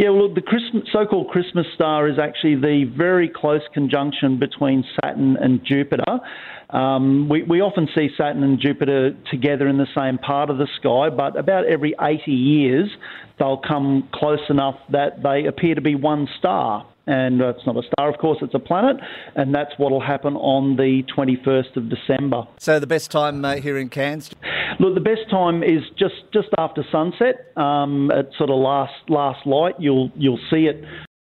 Yeah, well, the Christmas, so-called Christmas star is actually the very close conjunction between Saturn and Jupiter. Um, we, we often see Saturn and Jupiter together in the same part of the sky, but about every 80 years they'll come close enough that they appear to be one star and it's not a star, of course, it's a planet, and that's what will happen on the 21st of December. So the best time uh, here in Cairns? Look, the best time is just, just after sunset, um, at sort of last last light. You'll you'll see it